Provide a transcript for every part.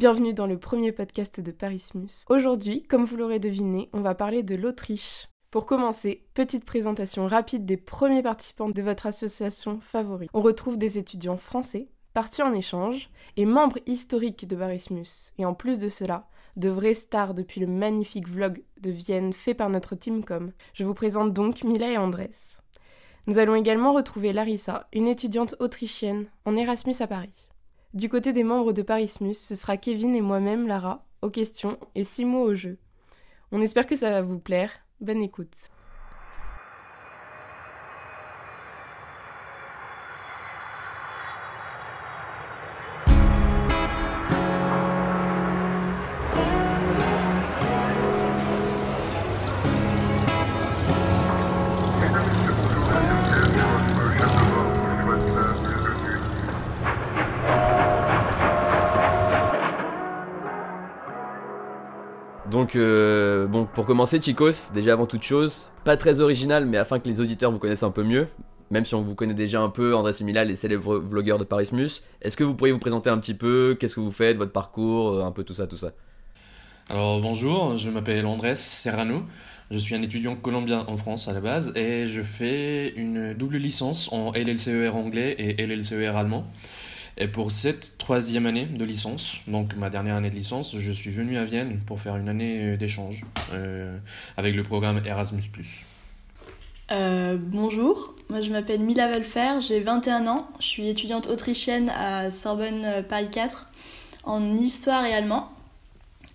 Bienvenue dans le premier podcast de Parismus. Aujourd'hui, comme vous l'aurez deviné, on va parler de l'Autriche. Pour commencer, petite présentation rapide des premiers participants de votre association favorite. On retrouve des étudiants français, partis en échange, et membres historiques de Parismus. Et en plus de cela, de vraies stars depuis le magnifique vlog de Vienne fait par notre teamcom. Je vous présente donc Mila et Andrés. Nous allons également retrouver Larissa, une étudiante autrichienne en Erasmus à Paris. Du côté des membres de Parismus, ce sera Kevin et moi-même, Lara, aux questions et six mots au jeu. On espère que ça va vous plaire. Bonne écoute. Donc, euh, bon, pour commencer, Chicos, déjà avant toute chose, pas très original, mais afin que les auditeurs vous connaissent un peu mieux, même si on vous connaît déjà un peu, André et les célèbres vlogueurs de Parismus, est-ce que vous pourriez vous présenter un petit peu Qu'est-ce que vous faites Votre parcours euh, Un peu tout ça, tout ça. Alors bonjour, je m'appelle Andrés Serrano, je suis un étudiant colombien en France à la base et je fais une double licence en LLCER anglais et LLCER allemand. Et pour cette troisième année de licence, donc ma dernière année de licence, je suis venu à Vienne pour faire une année d'échange euh, avec le programme Erasmus. Euh, bonjour, moi je m'appelle Mila Valfer, j'ai 21 ans, je suis étudiante autrichienne à Sorbonne euh, Paris 4 en histoire et allemand.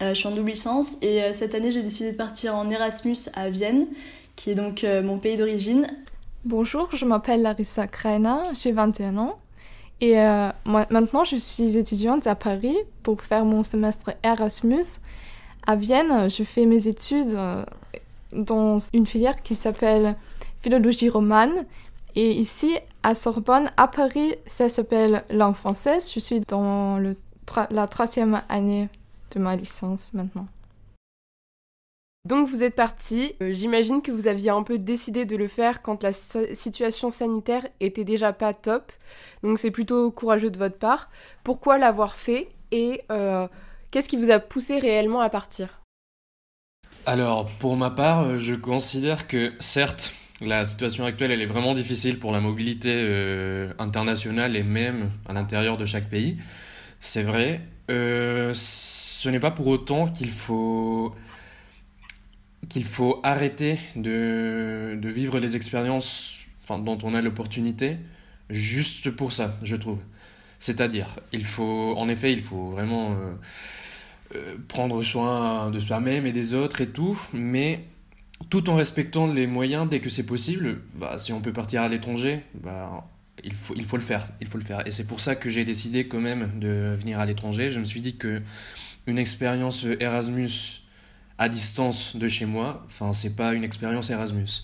je suis en double licence et cette année j'ai décidé de partir en Erasmus à Vienne, qui est donc mon pays d'origine. Bonjour, je m'appelle Larissa Kreiner, j'ai 21 ans. Et euh, maintenant, je suis étudiante à Paris pour faire mon semestre Erasmus. À Vienne, je fais mes études euh, dans une filière qui s'appelle philologie romane. Et ici, à Sorbonne, à Paris, ça s'appelle langue française. Je suis dans la troisième année de ma licence maintenant. Donc vous êtes parti, euh, j'imagine que vous aviez un peu décidé de le faire quand la situation sanitaire était déjà pas top, donc c'est plutôt courageux de votre part. Pourquoi l'avoir fait et euh, qu'est-ce qui vous a poussé réellement à partir? Alors pour ma part, euh, je considère que certes, la situation actuelle elle est vraiment difficile pour la mobilité internationale et même à l'intérieur de chaque pays. C'est vrai, ce n'est pas pour autant qu'il faut qu'il faut arrêter de, de vivre les expériences enfin, dont on a l'opportunité juste pour ça, je trouve. C'est-à-dire, il faut, en effet, il faut vraiment euh, euh, prendre soin de soi-même et des autres et tout, mais tout en respectant les moyens dès que c'est possible. Bah, si on peut partir à l'étranger, bah, il, faut, il faut le faire. Il faut le faire. Et c'est pour ça que j'ai décidé quand même de venir à l'étranger. Je me suis dit que une expérience Erasmus à distance de chez moi, enfin, c'est pas une expérience Erasmus.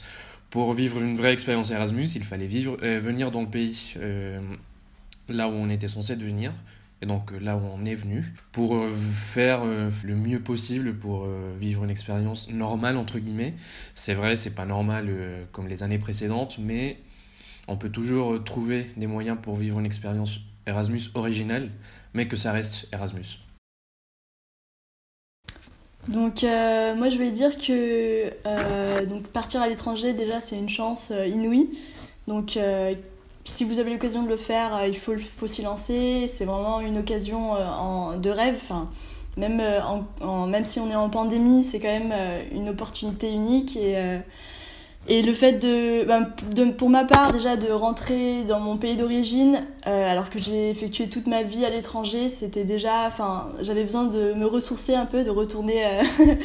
Pour vivre une vraie expérience Erasmus, il fallait vivre, euh, venir dans le pays euh, là où on était censé venir, et donc euh, là où on est venu, pour faire le mieux possible pour vivre une expérience normale, entre guillemets. C'est vrai, c'est pas normal comme les années précédentes, mais on peut toujours trouver des moyens pour vivre une expérience Erasmus originale, mais que ça reste Erasmus. Donc euh, moi je vais dire que euh, donc partir à l'étranger déjà c'est une chance euh, inouïe. Donc si vous avez l'occasion de le faire, il faut, faut s'y lancer. C'est vraiment une occasion de rêve. Enfin, même, même si on est en pandémie, c'est quand même une opportunité unique et et le fait ben, de, pour ma part déjà de rentrer dans mon pays d'origine, euh, alors que j'ai effectué toute ma vie à l'étranger, c'était déjà, enfin, j'avais besoin de me ressourcer un peu, de retourner euh,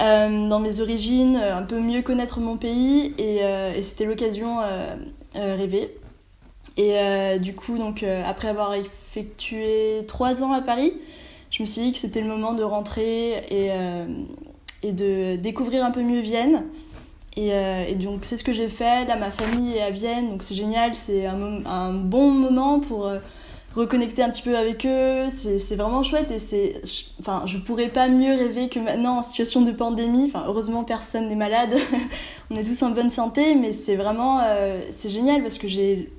euh, dans mes origines, un peu mieux connaître mon pays, et, c'était l'occasion rêvée. Et du coup, donc après avoir effectué trois ans à Paris, je me suis dit que c'était le moment de rentrer et de découvrir un peu mieux Vienne. Euh, et, donc c'est ce que j'ai fait. Là, ma famille est à Vienne, donc c'est génial. C'est un, bon moment pour euh, reconnecter un petit peu avec eux. C'est vraiment chouette et c'est, enfin, je pourrais pas mieux rêver que maintenant en situation de pandémie. Enfin, heureusement personne n'est malade. On est tous en bonne santé, mais c'est vraiment, euh, c'est génial parce que j'ai,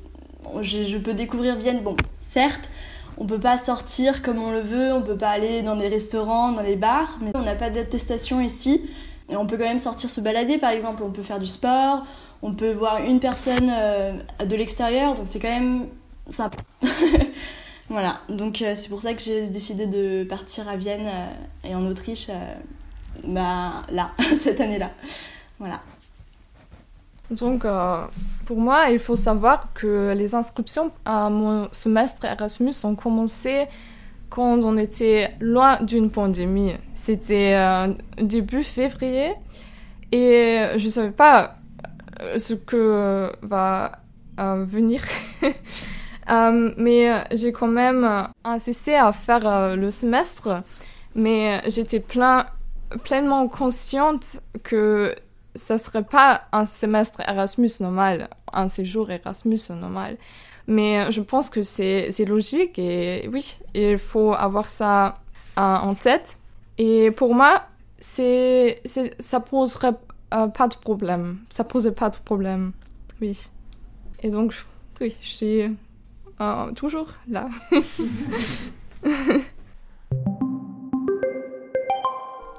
je peux découvrir Vienne. Bon, certes, on peut pas sortir comme on le veut, on peut pas aller dans les restaurants, dans les bars, mais on n'a pas d'attestation ici. Et on peut quand même sortir se balader par exemple, on peut faire du sport, on peut voir une personne euh, de l'extérieur, donc c'est quand même sympa. voilà, donc euh, c'est pour ça que j'ai décidé de partir à Vienne euh, et en Autriche bah, là, cette année-là. Voilà. Donc, pour moi, il faut savoir que les inscriptions à mon semestre Erasmus ont commencé quand on était loin d'une pandémie. C'était début février et je ne savais pas euh, ce que va euh, venir. Euh, mais j'ai quand même insisté à faire le semestre, mais j'étais plein, pleinement consciente que ce serait pas un semestre Erasmus normal, un séjour Erasmus normal. Mais je pense que c'est logique et oui, il faut avoir ça en tête. Et pour moi, c'est ça poserait euh, pas de problème. Ça posait pas de problème. Oui. Et donc, oui, je suis euh, toujours là.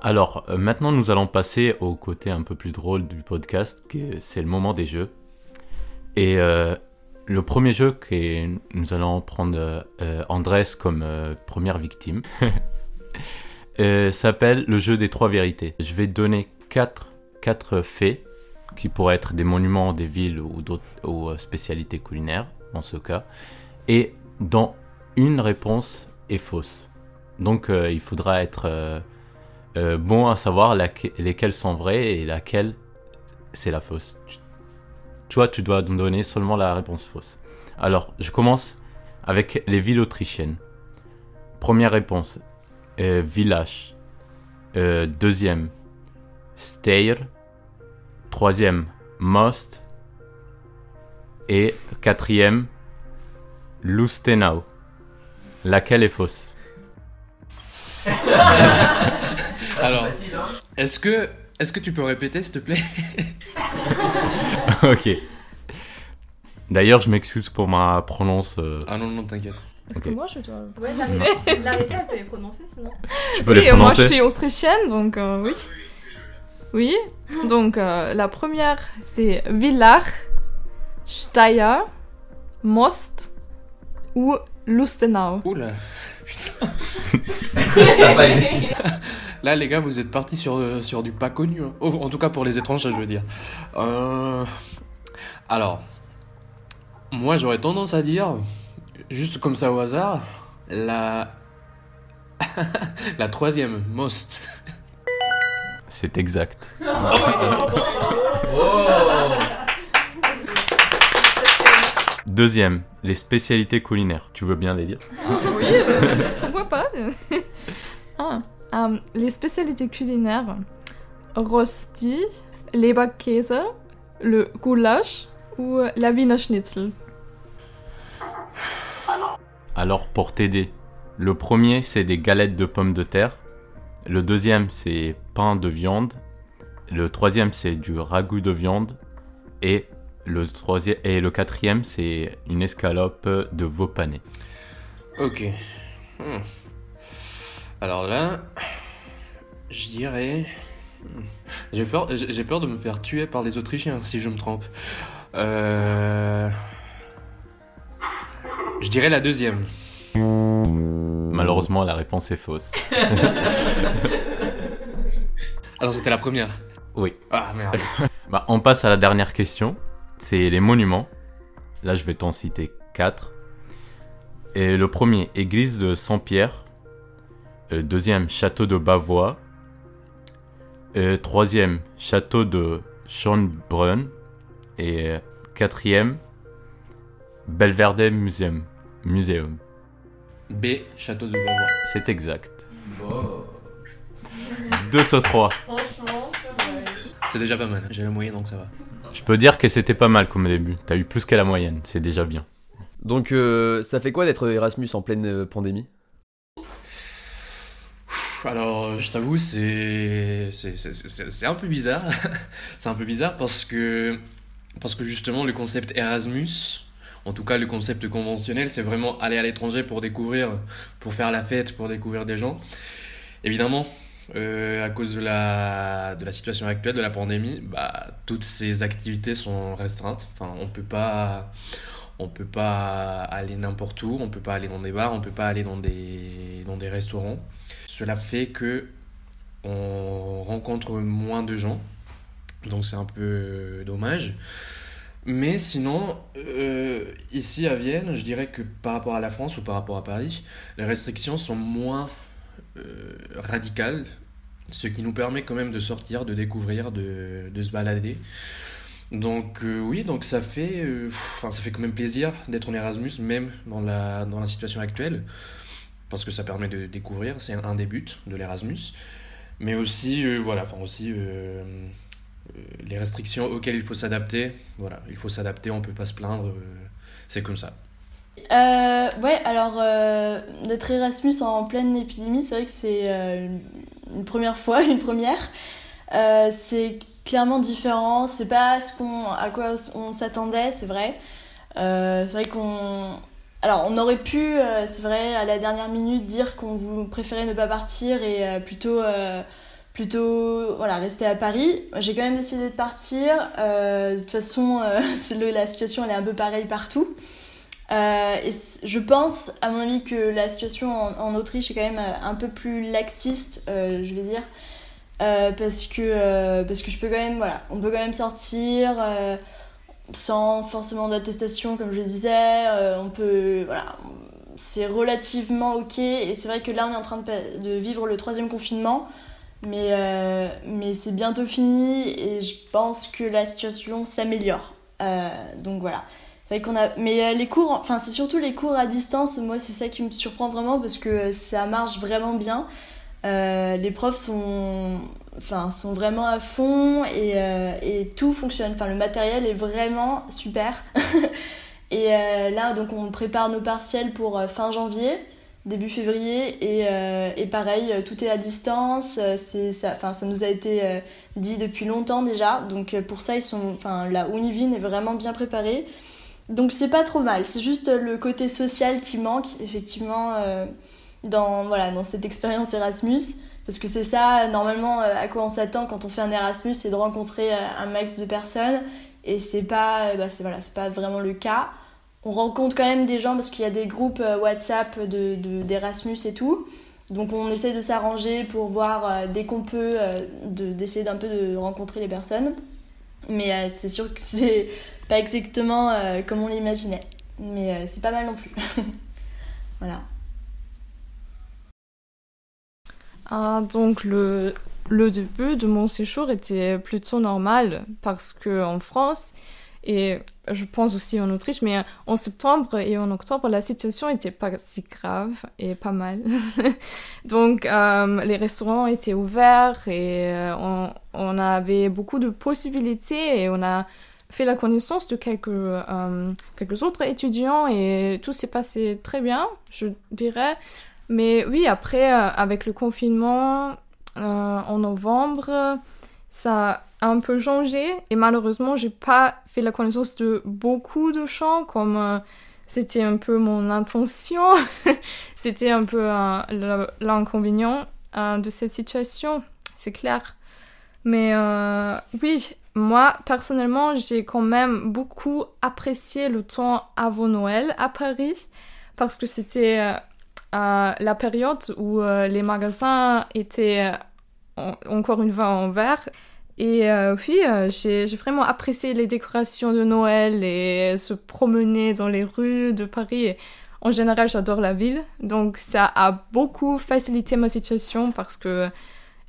Alors, euh, maintenant, nous allons passer au côté un peu plus drôle du podcast, c'est le moment des jeux. Et le premier jeu que nous allons prendre Andrés comme première victime s'appelle le jeu des trois vérités. Je vais donner quatre quatre faits qui pourraient être des monuments des villes ou d'autres euh, spécialités culinaires dans ce cas, et dont une réponse est fausse. Donc euh, il faudra être euh, bon à savoir lesquelles sont vraies et laquelle c'est la fausse. Toi, tu dois nous donner seulement la réponse fausse. Alors, je commence avec les villes autrichiennes. Première réponse, village. deuxième, Steyr. Troisième, Most. Et quatrième, Lustenau. Laquelle est fausse? Alors, est-ce que, est que tu peux répéter, s'il te plaît? Ok. D'ailleurs, je m'excuse pour ma prononce. Euh. Ah non, non, t'inquiète. Est-ce que moi je dois. Ouais, la Larissa, elle peut les prononcer sinon. Tu peux les prononcer. Moi je suis autrichienne donc euh, oui. Oui, donc euh, la première c'est Villach, Steyr, Most ou Lustenau. Oula, putain. Là, les gars, vous êtes partis sur, euh, sur du pas connu. Hein. Oh, en tout cas, pour les étrangers, je veux dire. Euh, alors, moi, j'aurais tendance à dire, juste comme ça au hasard, la. la troisième, Most. C'est exact. Deuxième, les spécialités culinaires. Tu veux bien les dire? Oui, pourquoi pas? Ah, euh, Les spécialités culinaires, Rosti, Leberkäse, le goulash ou la Wiener Schnitzel. Alors pour t'aider, le premier c'est des galettes de pommes de terre. Le deuxième, c'est pain de viande. Le troisième, c'est du ragoût de viande. Et le, troisième, et le quatrième, c'est une escalope de veau pané. Ok. Hmm. Alors là, je dirais... J'ai peur, j'ai peur de me faire tuer par les Autrichiens si je me trompe. Euh... Je dirais la deuxième. Malheureusement, la réponse est fausse. Alors c'était la première Oui. Ah merde. bah, on passe à la dernière question. C'est les monuments. Là, je vais t'en citer quatre. Et le premier, église de Saint-Pierre. Euh, deuxième, château de Bavois. Euh, troisième, château de Schönbrunn. Et euh, quatrième, Belverde Museum. Museum. B, château de Bavois. C'est exact. 2 sur 3. C'est déjà pas mal. J'ai la moyenne donc ça va. Je peux dire que c'était pas mal comme début. T'as eu plus que la moyenne. C'est déjà bien. Donc, euh, ça fait quoi d'être Erasmus en pleine pandémie? Alors, je t'avoue, c'est c'est un peu bizarre. c'est un peu bizarre parce que parce que justement le concept Erasmus, En tout cas, le concept conventionnel, c'est vraiment aller à l'étranger pour découvrir, pour faire la fête, pour découvrir des gens. Évidemment, euh, à cause de la, de la situation actuelle, de la pandémie, bah, toutes ces activités sont restreintes. Enfin, on peut pas, on peut pas aller n'importe où, on peut pas aller dans des bars, on peut pas aller dans des, dans des restaurants. Cela fait que on rencontre moins de gens, donc c'est un peu dommage. Mais sinon, euh, ici à Vienne, je dirais que par rapport à la France ou par rapport à Paris, les restrictions sont moins euh, radicales, ce qui nous permet quand même de sortir, de découvrir, de, de se balader. Donc euh, oui, donc ça fait, ça fait quand même plaisir d'être en Erasmus, même dans la situation actuelle, parce que ça permet de découvrir, c'est un, des buts de l'Erasmus. Mais aussi, voilà, enfin aussi euh, les restrictions auxquelles il faut s'adapter, voilà, il faut s'adapter, on peut pas se plaindre, euh, c'est comme ça. Euh, ouais, alors d'être Erasmus en pleine épidémie, c'est vrai que c'est une première fois, une première. c'est clairement différent, c'est pas ce qu'on, à quoi on s'attendait, c'est vrai. c'est vrai qu'on. Alors, on aurait pu, c'est vrai, à la dernière minute, dire qu'on vous préférait ne pas partir et plutôt plutôt voilà, rester à Paris. J'ai quand même décidé de partir. Euh, de toute façon, euh, la situation est un peu pareille partout. Euh, et je pense, à mon avis, que la situation en, Autriche est quand même un peu plus laxiste, je vais dire. parce, que, je peux même, voilà, on peut quand même sortir sans forcément d'attestation, comme je disais. on peut, voilà, c'est relativement ok. Et c'est vrai que là, on est en train de, de vivre le troisième confinement. Mais, euh, mais c'est bientôt fini et je pense que la situation s'améliore. Euh, donc voilà. qu'on a... Mais euh, les cours, enfin c'est surtout les cours à distance, moi c'est ça qui me surprend vraiment parce que ça marche vraiment bien. Les profs sont, enfin, sont vraiment à fond et, et tout fonctionne. Enfin, le matériel est vraiment super. et là, donc on prépare nos partiels pour fin janvier début février. Et, euh, pareil tout est à distance. Euh, c'est ça enfin ça nous a été euh, dit depuis longtemps déjà. Donc pour ça ils sont enfin la Univin est vraiment bien préparée. Donc c'est pas trop mal. C'est juste le côté social qui manque effectivement dans voilà dans cette expérience Erasmus parce que c'est ça normalement à quoi on s'attend quand on fait un Erasmus c'est de rencontrer un max de personnes et c'est pas bah, c'est voilà pas vraiment le cas on rencontre quand même des gens parce qu'il y a des groupes euh, WhatsApp d'Erasmus de, et tout. Donc on essaie de s'arranger pour voir euh, dès qu'on peut, euh, d'essayer d'un peu de rencontrer les personnes. Mais c'est sûr que c'est pas exactement comme on l'imaginait. Mais c'est pas mal non plus. voilà. Ah, donc le, début de mon séjour était plutôt normal parce que en France, et je pense aussi en Autriche, mais en septembre et en octobre, la situation n'était pas si grave et pas mal. Donc, euh, les restaurants étaient ouverts et euh, on, avait beaucoup de possibilités et on a fait la connaissance de quelques, euh, quelques autres étudiants et tout s'est passé très bien, je dirais. Mais oui, après, avec le confinement en novembre, ça un peu changé. Et malheureusement j'ai pas fait la connaissance de beaucoup de chants comme euh, c'était un peu mon intention. C'était un peu euh, l'inconvénient euh, de cette situation c'est clair. Mais oui moi personnellement j'ai quand même beaucoup apprécié le temps avant Noël à Paris parce que c'était la période où les magasins étaient encore une fois en vert et euh, euh, j'ai vraiment apprécié les décorations de Noël et se promener dans les rues de Paris. En général, j'adore la ville, donc ça a beaucoup facilité ma situation parce que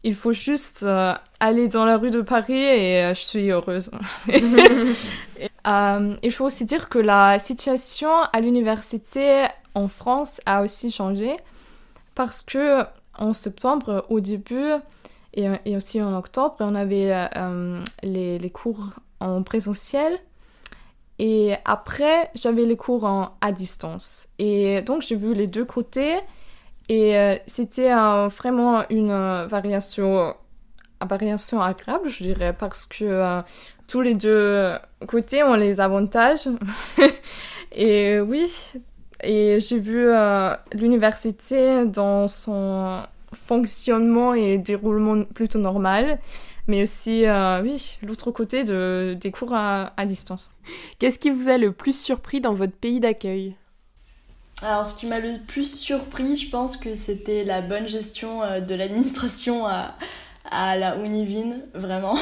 il faut juste euh, aller dans la rue de Paris et je suis heureuse. il faut aussi dire que la situation à l'université en France a aussi changé parce que en septembre, au début, et, aussi en octobre, on avait euh, euh, les, les, cours en présentiel. Et après, j'avais les cours en, à distance. Et donc, j'ai vu les deux côtés. Et euh, c'était vraiment une variation, variation agréable, je dirais, parce que tous les deux côtés ont les avantages. Et oui, et j'ai vu euh, l'université dans son fonctionnement et déroulement plutôt normal, mais aussi, euh, oui, l'autre côté de, des cours à distance. Qu'est-ce qui vous a le plus surpris dans votre pays d'accueil? Alors, ce qui m'a le plus surpris, je pense que c'était la bonne gestion euh, de l'administration à, à la Univin, vraiment.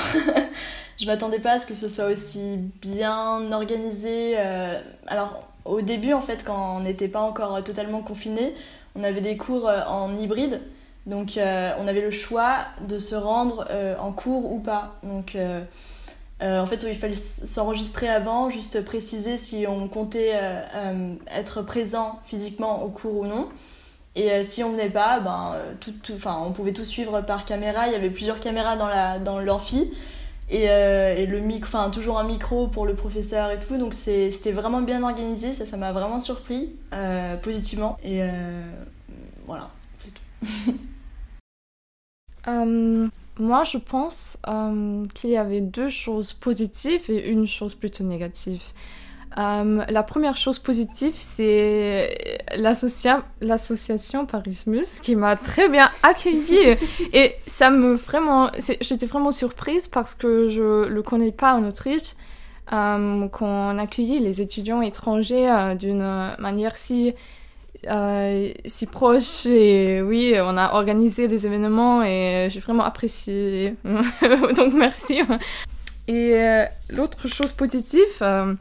je m'attendais pas à ce que ce soit aussi bien organisé. euh, Alors, au début, en fait, quand on n'était pas encore totalement confiné, on avait des cours euh, en hybride. Donc, on avait le choix de se rendre en cours ou pas. Donc, euh, en fait, il fallait s'enregistrer avant, juste préciser si on comptait euh, euh, être présent physiquement au cours ou non. Et si on venait pas, ben, tout, tout- on pouvait tout suivre par caméra. Il y avait plusieurs caméras dans la dans l'amphi. Et, le mic, toujours un micro pour le professeur et tout. Donc c'est- c'était vraiment bien organisé. Ça, ça m'a vraiment surpris positivement. Et voilà. Euh, moi, je pense euh, qu'il y avait deux choses positives et une chose plutôt négative. Euh, la première chose positive, c'est l'associa- l'association Parismus qui m'a très bien accueillie et ça me vraiment, j'étais vraiment surprise parce que je le connais pas en Autriche, euh, qu'on accueillit les étudiants étrangers d'une manière si euh, si proche et oui, on a organisé des événements et j'ai vraiment apprécié. Donc merci. Et euh, l'autre chose positive, euh,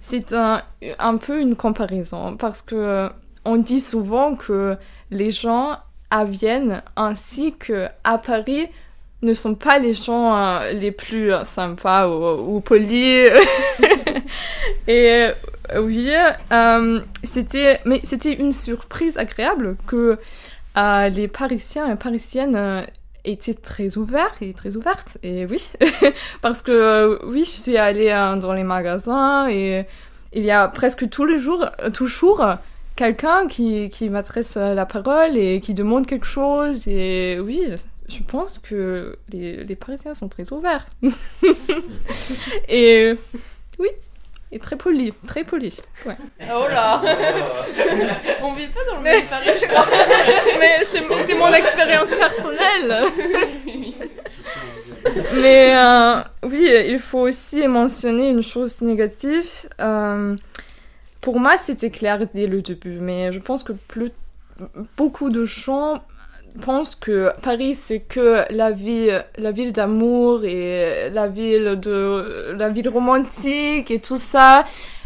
c'est un, un peu une comparaison parce que on dit souvent que les gens à Vienne ainsi que à Paris ne sont pas les gens les plus sympas ou, polis. et oui, euh, c'était, mais c'était une surprise agréable que euh, les Parisiens et Parisiennes euh, étaient très ouverts et très ouvertes. Et oui, parce que euh, oui, je suis allée euh, dans les magasins et il y a presque tous les jours, euh, toujours quelqu'un qui, qui m'adresse euh, la parole et qui demande quelque chose. Et oui, je pense que les Parisiens sont très ouverts. et oui, et très polis, très polis. Ouais. Oh là On vit pas dans le même Paris, je crois. Mais c'est c'est mon expérience personnelle. Mais euh, oui, il faut aussi mentionner une chose négative. Euh, pour moi, c'était clair dès le début, mais je pense que plus, beaucoup de gens pensent que Paris c'est que la ville, la ville d'amour et la ville de la ville romantique et tout ça.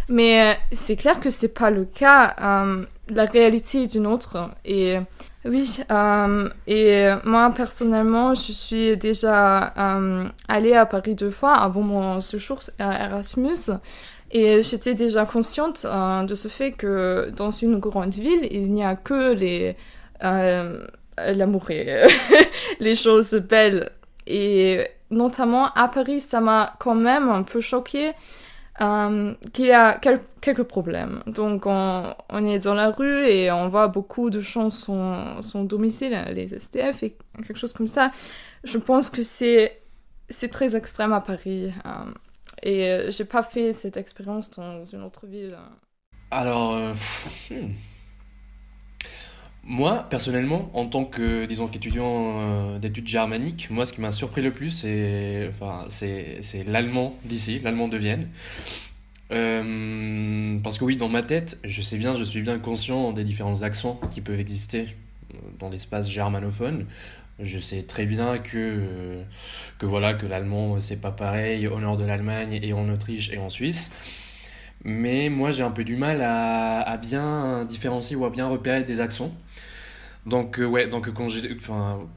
Mais c'est clair que c'est pas le cas. Euh, la réalité est une autre. Et oui, euh, et moi personnellement, je suis déjà euh, allée à Paris deux fois avant mon séjour à Erasmus. Et j'étais déjà consciente de ce fait que dans une grande ville, il n'y a que les l'amour et les choses belles. Et notamment à Paris, ça m'a quand même un peu choquée euh, qu'il y a quel- quelques problèmes. Donc on, est dans la rue et on voit beaucoup de gens son, son domicile, les STF et quelque chose comme ça. Je pense que c'est très extrême à Paris. euh, et euh, j'ai pas fait cette expérience dans une autre ville. Alors, euh, hmm. Moi, personnellement, en tant que, disons, qu'étudiant euh, d'études germaniques, moi, ce qui m'a surpris le plus, c'est, enfin, c'est, l'allemand d'ici, l'allemand de Vienne. Euh, parce que oui, dans ma tête, je sais bien, je suis bien conscient des différents accents qui peuvent exister euh, dans l'espace germanophone. Je sais très bien que, que voilà, que l'allemand, c'est pas pareil au nord de l'Allemagne et en Autriche et en Suisse. Mais moi, j'ai un peu du mal à, à bien différencier ou à bien repérer des accents. Donc, euh, ouais, donc quand,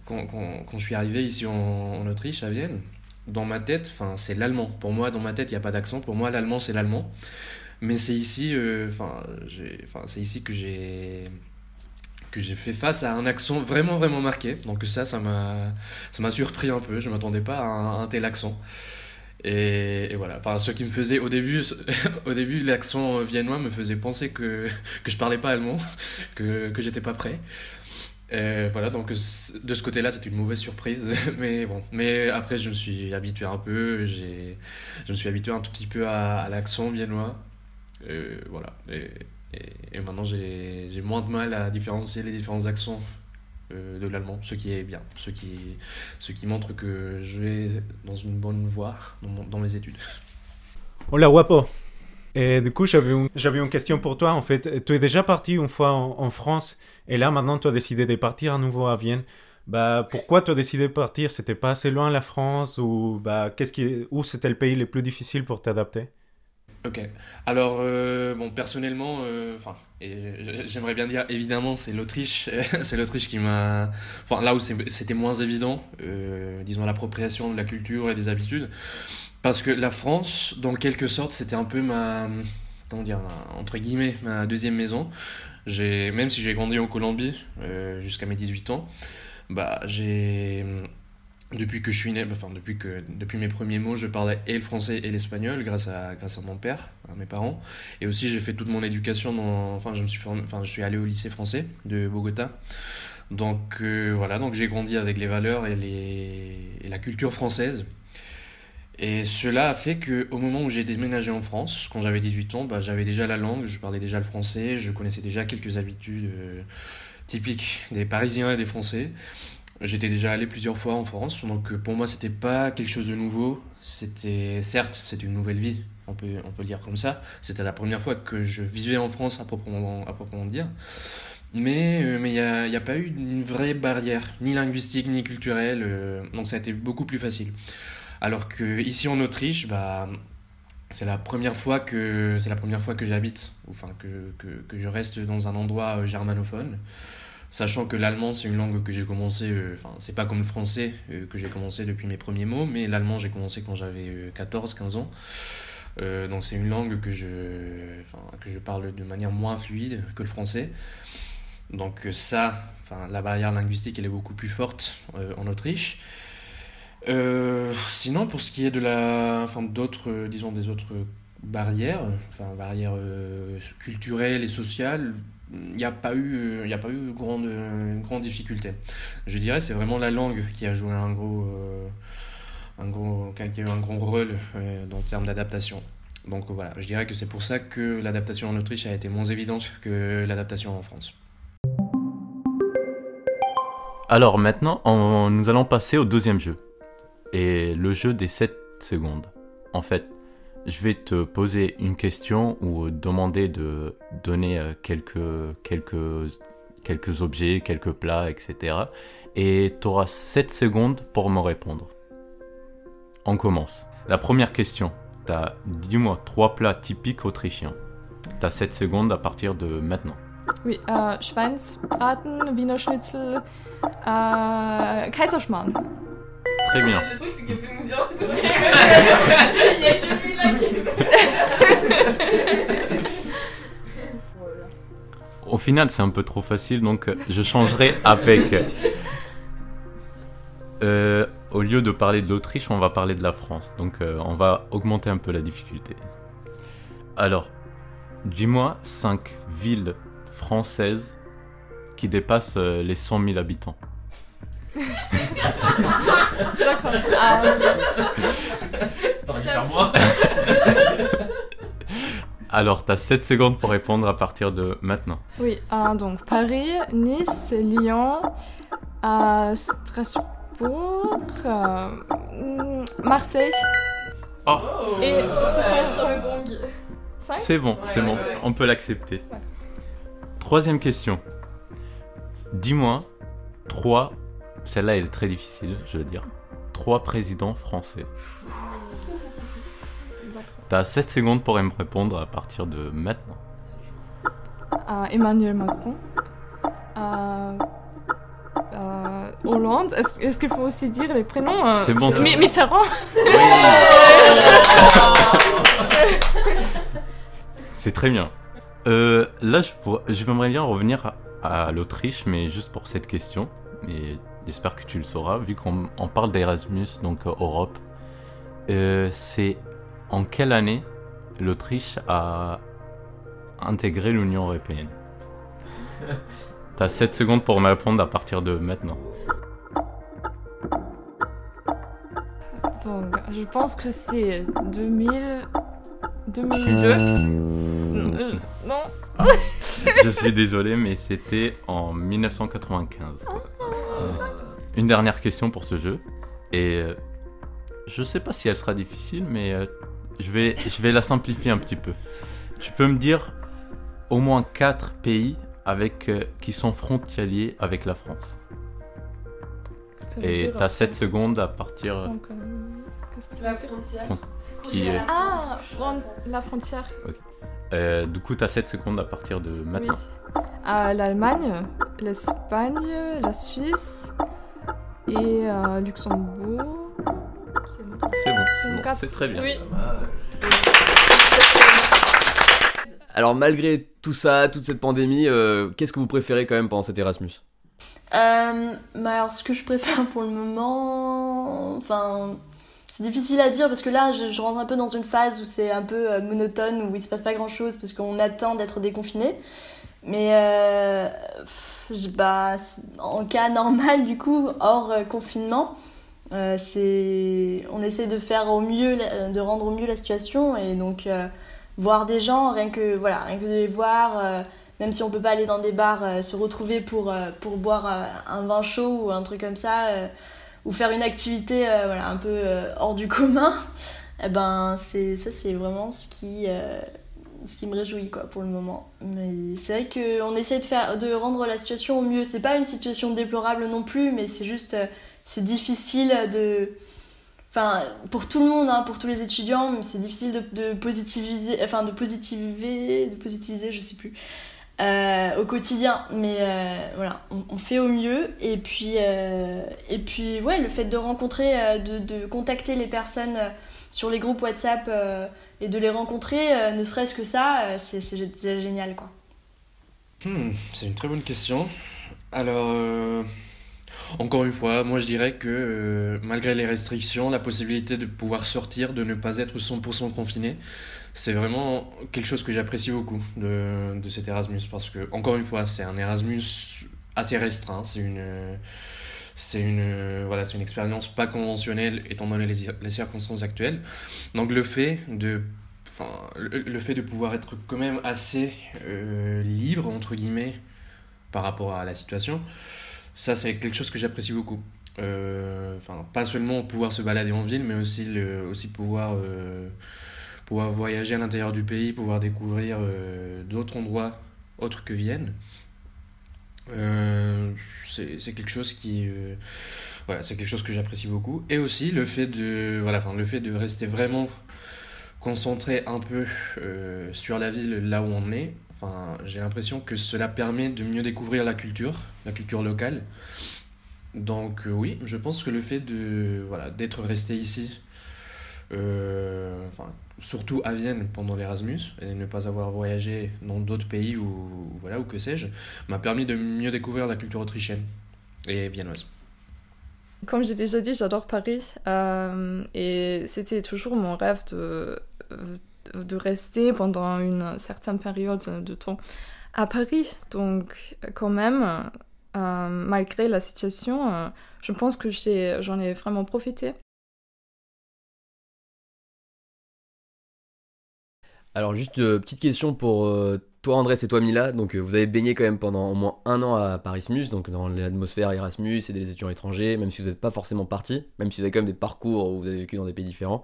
quand, quand, quand je suis arrivé ici en, en Autriche, à Vienne, dans ma tête, c'est l'allemand. Pour moi, dans ma tête, il n'y a pas d'accent. Pour moi, l'allemand, c'est l'allemand. Mais c'est ici, euh, c'est ici que j'ai que j'ai fait face à un accent vraiment vraiment marqué. Donc ça, ça m'a ça m'a surpris un peu. Je m'attendais pas à un, tel accent. Et, et voilà. Enfin, ce qui me faisait au début, au début, l'accent viennois me faisait penser que que je parlais pas allemand, que que j'étais pas prêt. Euh, voilà, donc de ce côté-là, c'est une mauvaise surprise, mais bon. Mais après, je me suis habitué un peu, j'ai, je me suis habitué un tout petit peu à, à l'accent viennois. Euh, voilà. Et, et- et maintenant, j'ai j'ai moins de mal à différencier les différents accents euh, de l'allemand, ce qui est bien, ce qui, ce qui montre que je vais dans une bonne voie dans mes études. Hola guapo. Et du coup, j'avais une, question pour toi. En fait, tu es déjà parti une fois en, France et là, maintenant, tu as décidé de partir à nouveau à Vienne. Bah, pourquoi tu as décidé de partir? C'était pas assez loin la France ou bah, qu'est-ce qui, où c'était le pays le plus difficile pour t'adapter? Ok. Alors, euh, bon, personnellement, euh, enfin, j'aimerais bien dire, évidemment, c'est l'Autriche. c'est l'Autriche qui m'a. Enfin, là où c'était moins évident, euh, disons, l'appropriation de la culture et des habitudes. Parce que la France, dans quelque sorte, c'était un peu ma. Comment dire ma- Entre guillemets, ma deuxième maison. Même si j'ai grandi en Colombie euh, jusqu'à mes 18 ans, bah, j'ai. Depuis que je suis né, enfin depuis que depuis mes premiers mots, je parlais et le français et l'espagnol grâce à grâce à mon père, à mes parents. Et aussi j'ai fait toute mon éducation dans, enfin je me suis enfin je suis allé au lycée français de Bogota. Donc euh, voilà, donc j'ai grandi avec les valeurs et les et la culture française. Et cela a fait que au moment où j'ai déménagé en France, quand j'avais 18 ans, bah, j'avais déjà la langue, je parlais déjà le français, je connaissais déjà quelques habitudes euh, typiques des Parisiens et des Français. J'étais déjà allé plusieurs fois en France, donc euh, pour moi c'était pas quelque chose de nouveau. C'était certes, c'était une nouvelle vie, on peut, on peut le dire comme ça. C'était la première fois que je vivais en France à proprement, à proprement dire. Mais euh, il n'y a, a pas eu une vraie barrière, ni linguistique ni culturelle, euh, donc ça a été beaucoup plus facile. Alors que ici en Autriche, bah, c'est la première fois que c'est la première fois que j'habite, enfin que, que, je reste dans un endroit euh, germanophone. Sachant que l'allemand, c'est une langue que j'ai commencé, euh, enfin, c'est pas comme le français euh, que j'ai commencé depuis mes premiers mots, mais l'allemand, j'ai commencé quand j'avais 14-15 ans. Donc, c'est une langue que je, que je parle de manière moins fluide que le français. Donc, ça, la barrière linguistique, elle est beaucoup plus forte en Autriche. Euh, sinon, pour ce qui est de la, enfin, d'autres, euh, disons, des autres barrières, enfin, barrières euh, culturelles et sociales, il n'y a pas eu, il a pas eu grande, grande difficulté. Je dirais c'est vraiment la langue qui a joué un gros, un gros, qui a eu un grand rôle dans le terme d'adaptation. Donc voilà, je dirais que c'est pour ça que l'adaptation en Autriche a été moins évidente que l'adaptation en France. Alors maintenant, nous allons passer au deuxième jeu. Et le jeu des 7 secondes. En fait, je vais te poser une question ou demander de donner euh, quelques, quelques, quelques objets, quelques plats, etc. Et tu auras 7 secondes pour me répondre. On commence. La première question. T'as, dis-moi, trois plats typiques autrichiens. T'as 7 secondes à partir de maintenant. Oui, äh, Schweinsbraten, Wiener Schnitzel, äh, Kaiserschmarrn. Très bien. Le truc, c'est qu'elle peut nous dire tout ce qu'elle veut. Il y a que lui là qui Au final, c'est un peu trop facile, donc euh, je changerai avec. Euh, au lieu de parler de l'Autriche, on va parler de la France. Donc, euh, on va augmenter un peu la difficulté. Alors, dis-moi 5 villes françaises qui dépassent euh, les 100 000 habitants. D'accord. Ähm, T'aurais dû faire moi. Alors, t'as 7 secondes pour répondre à partir de maintenant. oui, äh, donc Paris, Nice, Lyon, äh, Strasbourg, mm, Marseille. Oh. Et ce sont Sur le gong. C'est bon, c'est ouais, bon, ouais. on peut l'accepter. Ouais. Troisième question. Dis-moi, trois, celle-là elle est très difficile, je veux dire, trois présidents français. T'as 7 secondes pour me répondre à partir de maintenant. äh, Emmanuel Macron, äh, äh, Hollande. Est-ce qu'il faut aussi dire les prénoms euh, C'est bon, Mi- Mitterrand. C'est très bien. Euh, là, je j'aimerais bien revenir à, à l'Autriche, mais juste pour cette question. J'espère que tu le sauras, vu qu'on on parle d'Erasmus, donc euh, Europe. Euh, c'est en quelle année l'Autriche a intégré l'Union Européenne? T'as 7 secondes pour me répondre à partir de maintenant. Donc, je pense que c'est 2000... 2002. Euh, non. Je suis désolé, mais c'était en 1995. Euh, Une dernière question pour ce jeu. Et euh, je sais pas si elle sera difficile, mais euh, je, vais, je vais la simplifier un petit peu. Tu peux me dire au moins 4 pays avec, euh, qui sont frontaliers avec la France. Ça veut Et dire, t'as euh, 7 secondes à partir front comme- Qu'est-ce que ça La dire frontière. qui est... Ah, la frontière. Euh, du coup, t'as 7 secondes à partir de Oui. maintenant. Euh, L'Allemagne, l'Espagne, la Suisse et euh, Luxembourg. C'est bon. C'est bon, C'est bon, très bien. Oui. Alors malgré tout ça, toute cette pandémie, euh, qu'est-ce que vous préférez quand même pendant cet Erasmus? Euh, bah alors, ce que je préfère pour le moment, enfin, c'est difficile à dire parce que là, je, rentre un peu dans une phase où c'est un peu euh, monotone, où il se passe pas grand chose parce qu'on attend d'être déconfiné. Mais euh, pff, bah, en cas normal, du coup, hors euh, confinement, euh, c'est, on essaie de faire au mieux, la- de rendre au mieux la situation et donc euh, voir des gens, rien que voilà, rien que de les voir. euh, même si on peut pas aller dans des bars, euh, se retrouver pour, euh, pour boire euh, un vin chaud ou un truc comme ça, euh, ou faire une activité euh, voilà, un peu euh, hors du commun, eh ben, c'est, ça c'est vraiment ce qui, euh, ce qui me réjouit quoi, pour le moment. Mais c'est vrai qu'on essaie de, faire, de rendre la situation au mieux. C'est pas une situation déplorable non plus, mais c'est juste, c'est difficile de... Enfin, pour tout le monde, hein, pour tous les étudiants, c'est difficile de, de positiviser, enfin de positiver, de positiviser, je sais plus, euh, au quotidien. Mais euh, voilà, on, fait au mieux. Et puis, euh, et puis ouais, le fait de rencontrer, de, de contacter les personnes sur les groupes WhatsApp et de les rencontrer, ne serait-ce que ça, c'est déjà génial. Hmm, c'est une très bonne question. Alors, encore une fois, moi je dirais que malgré les restrictions, la possibilité de pouvoir sortir, de ne pas être 100% confiné, c'est vraiment quelque chose que j'apprécie beaucoup de, de cet Erasmus. Parce que, encore une fois, c'est un Erasmus assez restreint. C'est une, c'est une, voilà, une expérience pas conventionnelle étant donné les, les circonstances actuelles. Donc le fait de enfin, le fait de pouvoir être quand même assez euh, libre, entre guillemets, par rapport à la situation, ça, c'est quelque chose que j'apprécie beaucoup. Euh, Enfin, pas seulement pouvoir se balader en ville, mais aussi, le, aussi pouvoir, euh, pouvoir voyager à l'intérieur du pays, pouvoir découvrir euh, d'autres endroits autres que Vienne. Euh, c'est quelque chose qui euh, voilà c'est quelque chose que j'apprécie beaucoup et aussi le fait de voilà enfin le fait de rester vraiment concentré un peu sur la ville là où on est enfin j'ai l'impression que cela permet de mieux découvrir la culture la culture locale donc oui je pense que le fait de voilà d'être resté ici euh, enfin surtout à Vienne pendant l'Erasmus et ne pas avoir voyagé dans d'autres pays ou voilà ou que sais-je m'a permis de mieux découvrir la culture autrichienne et viennoise. Comme j'ai déjà dit, j'adore Paris euh, et c'était toujours mon rêve de, de rester pendant une certaine période de temps à Paris. Donc quand même, euh, malgré la situation, euh, je pense que j'en ai vraiment profité. Alors juste euh, petite question pour euh, toi Andrés et toi Mila. Donc euh, vous avez baigné quand même pendant au moins un an à Parismus, donc dans l'atmosphère Erasmus et des étudiants étrangers, même si vous n'êtes pas forcément partis, même si vous avez quand même des parcours où vous avez vécu dans des pays différents.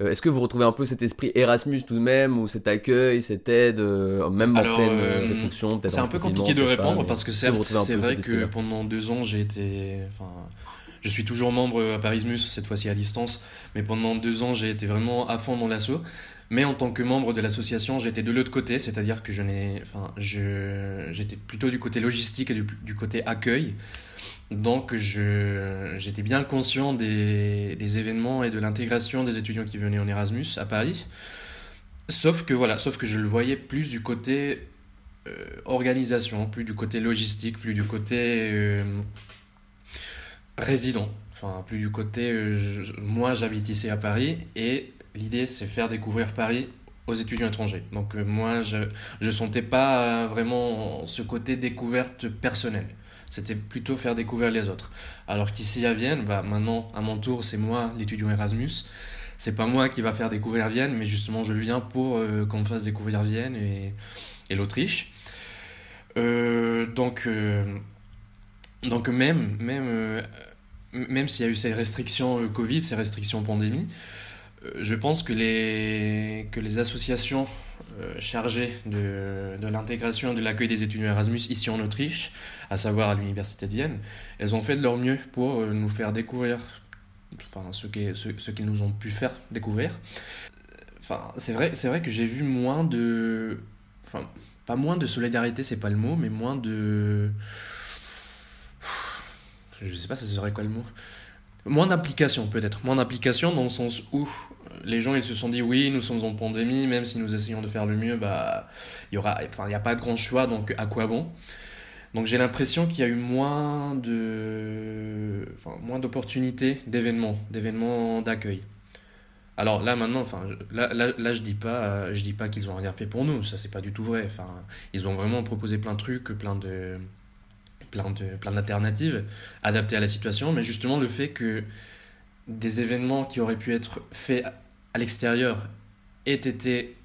Euh, Est-ce que vous retrouvez un peu cet esprit Erasmus tout de même, ou cet accueil, cette aide, même en Alors, pleine restriction peut-être C'est en un peu compliqué de pas, répondre parce que c'est vrai que pendant deux ans, j'ai été. Enfin, je suis toujours membre à Parismus, cette fois-ci à distance, mais pendant deux ans, j'ai été vraiment à fond dans l'assaut. Mais en tant que membre de l'association, j'étais de l'autre côté, c'est-à-dire que je enfin, j'étais plutôt du côté logistique et du, du côté accueil. Donc, j'étais bien conscient des, des événements et de l'intégration des étudiants qui venaient en Erasmus à Paris. Sauf que voilà, sauf que je le voyais plus du côté euh, organisation, plus du côté logistique, plus du côté euh, résident. Enfin, plus du côté euh, moi j'habite à Paris et l'idée c'est faire découvrir Paris aux étudiants étrangers. Donc euh, moi je je sentais pas euh, vraiment ce côté découverte personnelle. C'était plutôt faire découvrir les autres. Alors qu'ici à Vienne, bah maintenant à mon tour c'est moi l'étudiant Erasmus. c'est pas moi qui va faire découvrir Vienne, mais justement je viens pour qu'on me fasse découvrir Vienne et, l'Autriche. donc, même, même s'il y a eu ces restrictions Covid, ces restrictions pandémie, je pense que les, que les associations euh, chargées de, de l'intégration et de l'accueil des étudiants Erasmus ici en Autriche, à savoir à l'Université de elles ont fait de leur mieux pour euh, nous faire découvrir enfin, ce qu'ils ce, qu'ils nous ont pu faire découvrir. Enfin, c'est vrai, vrai que j'ai vu moins de... Enfin, pas moins de solidarité, c'est pas le mot, mais moins de... Je sais pas, ça serait quoi le mot? Moins d'implication peut-être, moins d'implication dans le sens où les gens ils se sont dit oui nous sommes en pandémie même si nous essayons de faire le mieux bah il y enfin n'y a pas de grand choix donc à quoi bon? Donc j'ai l'impression qu'il y a eu moins de enfin d'opportunités d'événements d'événements d'accueil. Alors là maintenant enfin là, là, là je dis pas je dis pas qu'ils ont rien fait pour nous ça c'est pas du tout vrai. Enfin ils ont vraiment proposé plein de trucs plein de plein de plein d'alternatives adaptées à la situation mais justement le fait que des événements qui auraient pu être faits à l'extérieur aient été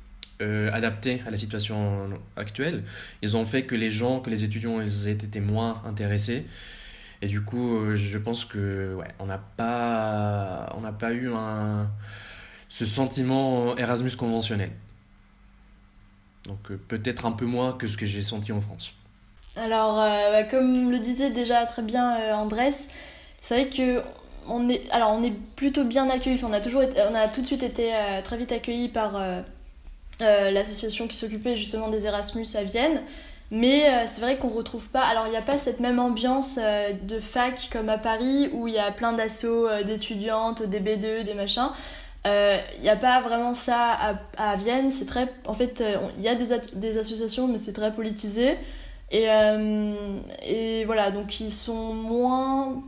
euh, adaptés à la situation actuelle. Ils ont fait que les gens, que les étudiants ils aient été moins intéressés. Et du coup, euh, je pense que ouais, on n'a pas, on n'a pas eu un, ce sentiment Erasmus conventionnel. Donc euh, peut-être un peu moins que ce que j'ai senti en France. Alors, bah, comme le disait déjà très bien Andrés, c'est vrai que on est, alors on est plutôt bien accueillis. on a toujours, on a tout de suite été euh, très vite accueillis par euh, euh, l'association qui s'occupait justement des Erasmus à Vienne. Mais c'est vrai qu'on retrouve pas. Alors il n'y a pas cette même ambiance de fac comme à Paris où il y a plein d'assauts d'étudiantes, des B2, des machins. Il n'y a pas vraiment ça à, à Vienne. C'est très, en fait, il y a des, des associations, mais c'est très politisé. Et, et voilà, donc ils sont moins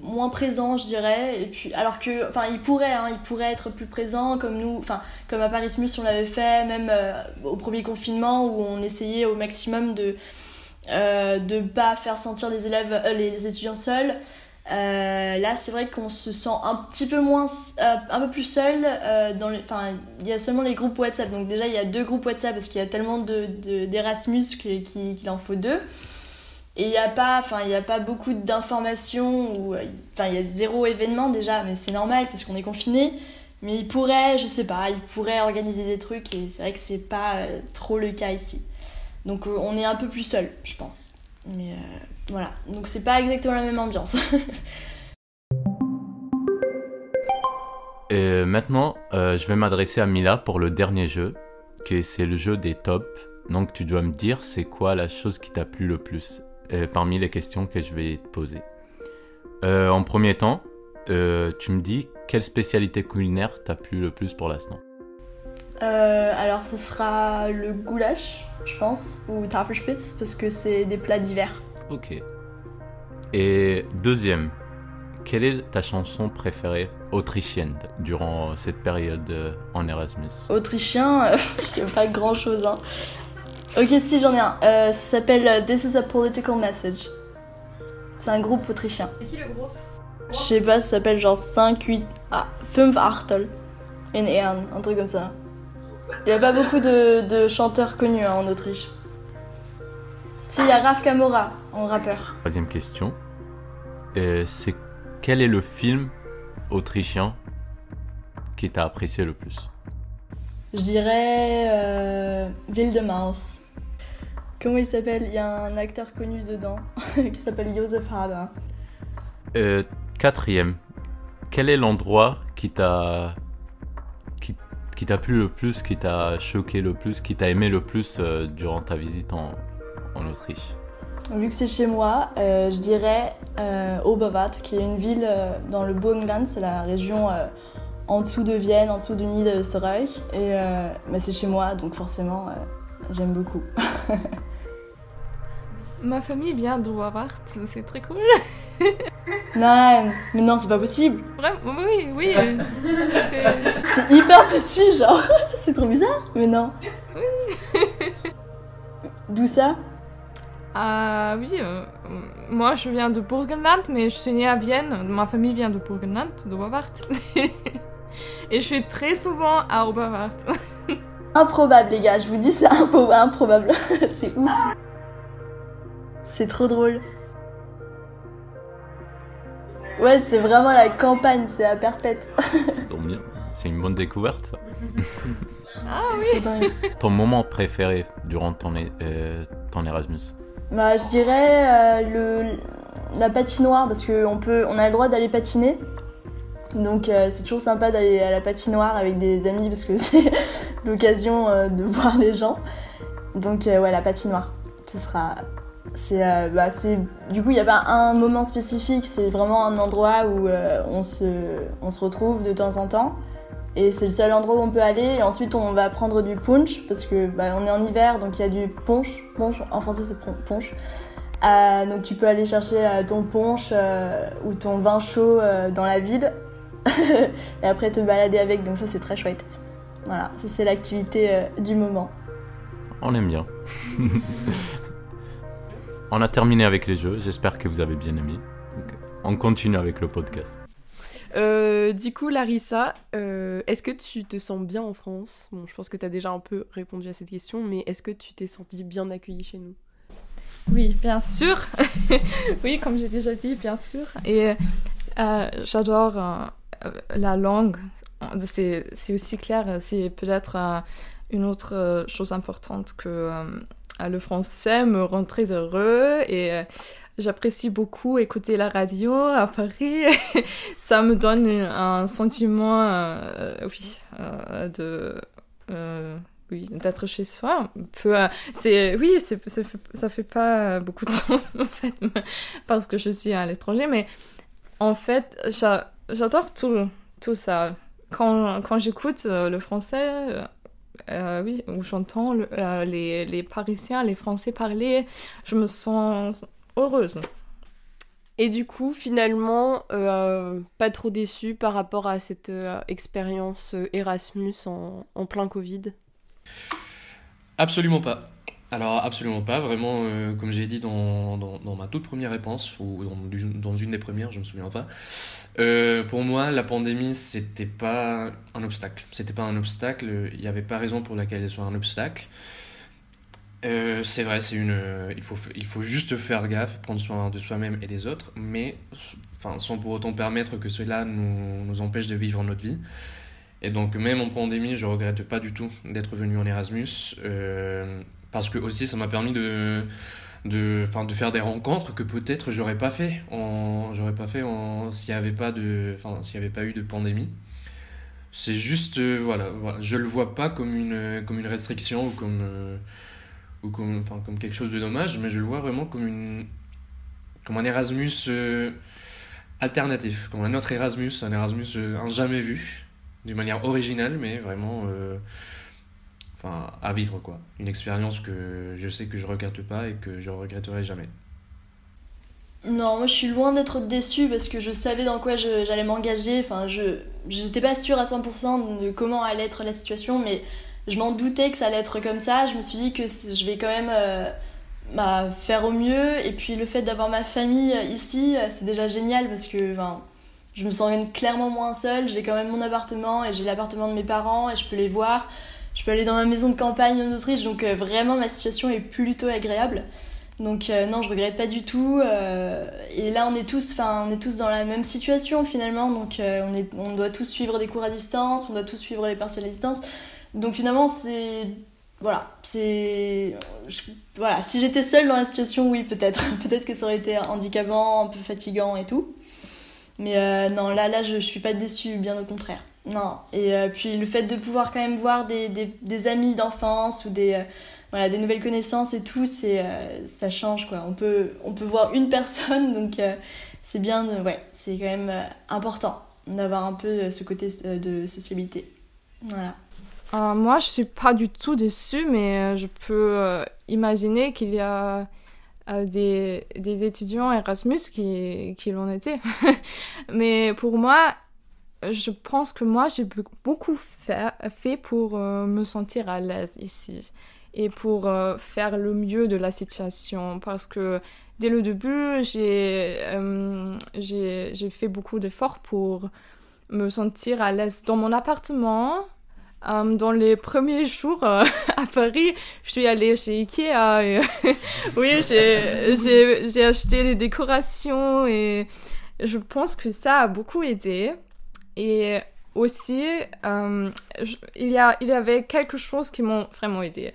moins présent je dirais. Et puis alors que hein, il pourrait être plus présent comme nous enfin comme à Paris Mus on l'avait fait même euh, au premier confinement où on essayait au maximum de euh, de pas faire sentir les élèves euh, les étudiants seuls euh, là c'est vrai qu'on se sent un petit peu moins un peu plus seul enfin il y a seulement les groupes WhatsApp donc déjà il y a deux groupes WhatsApp parce qu'il y a tellement de d'Erasmus qu'il en faut deux et il n'y a pas, enfin, il a pas beaucoup d'informations ou, enfin, il y a zéro événement déjà, mais c'est normal parce qu'on est confiné. Mais il pourrait, je sais pas, il pourrait organiser des trucs et c'est vrai que c'est pas euh, trop le cas ici. Donc euh, on est un peu plus seul, je pense. Mais euh, voilà, donc c'est pas exactement la même ambiance. et maintenant, je vais m'adresser à Mila pour le dernier jeu, que c'est le jeu des tops. Donc tu dois me dire c'est quoi la chose qui t'a plu le plus. Euh, parmi les questions que je vais te poser. Euh, en premier temps, euh, tu me dis quelle spécialité culinaire t'a plu le plus pour l'instant? Alors, ce sera le goulash, je pense, ou Tafelspitz, parce que c'est des plats d'hiver. Ok. Et deuxième, quelle est ta chanson préférée autrichienne durant cette période en Erasmus? Autrichien, il n'y a pas grand chose. Hein. Ok, si, j'en ai un. Euh, ça s'appelle euh, This is a Political Message. C'est un groupe autrichien. C'est qui le groupe? Je sais pas, ça s'appelle genre 5, 8, ah, 5 Achtel. In Ehren, un truc comme ça. Il y a pas beaucoup de, de chanteurs connus hein, en Autriche. Si, il y a Raf Kamora en rappeur. Troisième question. Euh, c'est quel est le film autrichien qui t'a apprécié le plus? Je dirais euh, Ville de Maus. Comment il s'appelle? Il y a un acteur connu dedans qui s'appelle Joseph Hader. Euh, quatrième, quel est l'endroit qui t'a qui, t'a plu le plus, qui t'a choqué le plus, qui t'a aimé le plus euh, durant ta visite en, en Autriche? Vu que c'est chez moi, euh, je dirais Oberwart, qui est une ville dans le Burgenland, c'est la région en dessous de Vienne, en dessous du Niederösterreich. Et mais c'est chez moi, donc forcément, j'aime beaucoup. Ma famille vient de Wavart, c'est très cool. non, mais non, c'est pas possible. Vraiment, oui, oui. c'est hyper petit, genre. c'est trop bizarre, mais non. D'où ça? Ah oui, euh, moi je viens de Burgenland, mais je suis née à Vienne. Ma famille vient de Burgenland, de Wavart. Et je suis très souvent à Oberwart. Improbable, les gars, je vous dis, c'est impro- improbable. c'est ouf. C'est trop drôle. Ouais, c'est vraiment la campagne, c'est à perpète. C'est une bonne découverte, ça. Ah dingue. Ton moment préféré durant ton, euh, ton Erasmus? Bah, je dirais euh, le, la patinoire parce qu'on on a le droit d'aller patiner. Donc euh, c'est toujours sympa d'aller à la patinoire avec des amis parce que c'est l'occasion euh, de voir les gens. Donc ouais, la patinoire, sera. C'est, bah, du coup, il n'y a pas un moment spécifique, c'est vraiment un endroit où on, se, on se retrouve de temps en temps. Et c'est le seul endroit où on peut aller. Et ensuite, on va prendre du punch parce que bah, on est en hiver, donc il y a du punch. Punch, en français, c'est punch. Euh, donc tu peux aller chercher euh, ton punch euh, ou ton vin chaud euh, dans la ville et après te balader avec. Donc ça, c'est très chouette. Voilà, ça c'est l'activité euh, du moment. On aime bien. On a terminé avec les jeux. J'espère que vous avez bien aimé. Donc, On continue avec le podcast. Euh, du coup, Larissa, euh, est-ce que tu te sens bien en France? Je pense que tu as déjà un peu répondu à cette question, mais est-ce que tu t'es sentie bien accueillie chez nous? Oui, bien sûr. oui, comme j'ai déjà dit, bien sûr. Et euh, j'adore la langue. C'est aussi clair, c'est peut-être une autre chose importante que le français me rend très heureux et j'apprécie beaucoup écouter la radio à Paris. Ça me donne un sentiment, euh, oui, euh, de... euh, oui, d'être chez soi. Un peu, euh, c'est, oui, c'est, ça, fait, pas beaucoup de sens en fait, parce que je suis à l'étranger, mais en fait, j'a- j'adore tout, tout ça. Quand, quand j'écoute le français, euh, oui, ou j'entends le- les, les Parisiens, les Français parler, je me sens heureuse. Et du coup, finalement, euh, pas trop déçue par rapport à cette euh, expérience euh, Erasmus en, en plein Covid? Absolument pas. Alors, absolument pas. Vraiment, euh, comme j'ai dit dans, dans, dans ma toute première réponse, ou dans, une des premières, je me souviens pas. euh, pour moi, la pandémie, c'était pas un obstacle. C'était pas un obstacle. Il n'y avait pas raison pour laquelle elle soit un obstacle. Euh, c'est vrai, c'est une, euh, il, faut, il faut juste faire gaffe, prendre soin de soi-même et des autres, mais enfin, sans pour autant permettre que cela nous, nous empêche de vivre notre vie. Et donc, même en pandémie, je regrette pas du tout d'être venu en Erasmus, euh, parce que aussi ça m'a permis de, de, enfin, de faire des rencontres que peut-être j'aurais pas fait j'aurais pas fait s'il n'y avait pas de, s'il y avait pas eu de pandémie. C'est juste, euh, voilà, voilà, je le vois pas comme une, comme une restriction ou comme, ou comme, enfin, comme quelque chose de dommage, mais je le vois vraiment comme une, comme un Erasmus euh, alternatif, comme un autre Erasmus, un Erasmus euh, un jamais vu d'une manière originale, mais vraiment euh, enfin, à vivre, quoi. Une expérience que je sais que je regrette pas et que je regretterai jamais. Non, moi je suis loin d'être déçue parce que je savais dans quoi j'allais m'engager. Enfin, je j'étais pas sûre à 100% de comment allait être la situation, mais je m'en doutais que ça allait être comme ça. Je me suis dit que je vais quand même euh, bah, faire au mieux. Et puis le fait d'avoir ma famille euh, ici, euh, c'est déjà génial parce que enfin, je me sens clairement moins seule. J'ai quand même mon appartement et j'ai l'appartement de mes parents et je peux les voir. Je peux aller dans ma maison de campagne en Autriche, donc euh, vraiment ma situation est plutôt agréable. Donc non, je regrette pas du tout. et là, on est tous, enfin, on est tous dans la même situation finalement. Donc on est, on doit tous suivre des cours à distance, on doit tous suivre les partiels à distance. Donc finalement, c'est, voilà, c'est, voilà. Si j'étais seule dans la situation, oui, peut-être, peut-être que ça aurait été handicapant, un peu fatigant et tout. Mais euh, non, là, là, je, je suis pas déçue, bien au contraire. Non. Et euh, puis le fait de pouvoir quand même voir des, des, amis d'enfance ou des euh, voilà, des nouvelles connaissances et tout, ça change quoi. On peut, on peut voir une personne, donc c'est bien, ouais, c'est quand même important d'avoir un peu ce côté de sociabilité. Voilà. Euh, moi, je suis pas du tout déçue, mais euh, je peux euh, imaginer qu'il y a des, des étudiants Erasmus qui, qui l'ont été. mais pour moi, je pense que moi, j'ai be- beaucoup fait, pour me sentir à l'aise ici et pour faire le mieux de la situation parce que dès le début, j'ai euh, fait beaucoup d'efforts pour me sentir à l'aise dans mon appartement. Euh, dans les premiers jours euh, à Paris, je suis allée chez Ikea et oui, j'ai acheté les décorations et je pense que ça a beaucoup aidé. Et aussi, euh, il, y a, il y avait quelque chose qui m'ont vraiment aidé.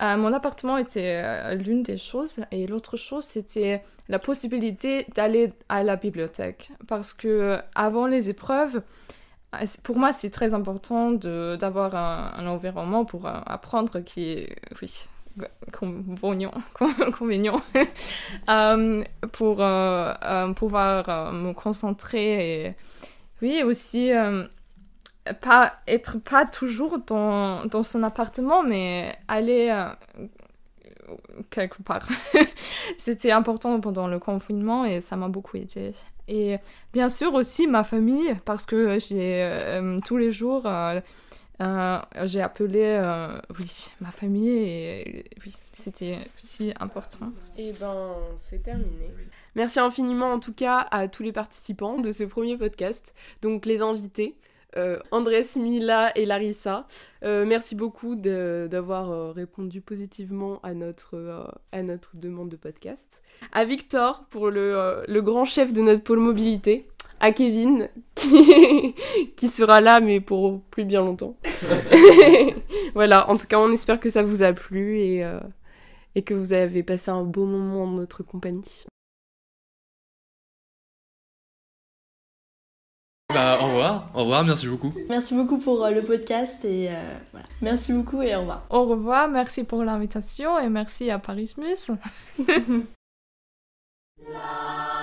mon appartement était l'une des choses et l'autre chose c'était la possibilité d'aller à la bibliothèque parce que avant les épreuves pour moi, c'est très important d'avoir un, environnement pour euh, apprendre qui est, oui, convenient, convenient euh, pour euh, pouvoir me concentrer et, oui, aussi être pas toujours dans, dans son appartement, mais aller quelque part. C'était important pendant le confinement et ça m'a beaucoup aidé. Et bien sûr aussi ma famille, parce que j'ai euh, tous les jours, euh, euh, j'ai appelé oui, ma famille et oui, c'était aussi important. Et ben, c'est terminé. Merci infiniment en tout cas à tous les participants de ce premier podcast, donc les invités. Euh, Andrés, Mila et Larissa. Euh, merci beaucoup d'avoir euh, répondu positivement à notre, à notre demande de podcast. À Victor pour le, le, grand chef de notre pôle mobilité. À Kevin qui, qui sera là mais pour plus bien longtemps. voilà, en tout cas on espère que ça vous a plu et, et que vous avez passé un beau moment en notre compagnie. Bah, au revoir, au revoir, merci beaucoup. Merci beaucoup pour euh, le podcast et euh, voilà. Merci beaucoup et au revoir. Au revoir, merci pour l'invitation et merci à Paris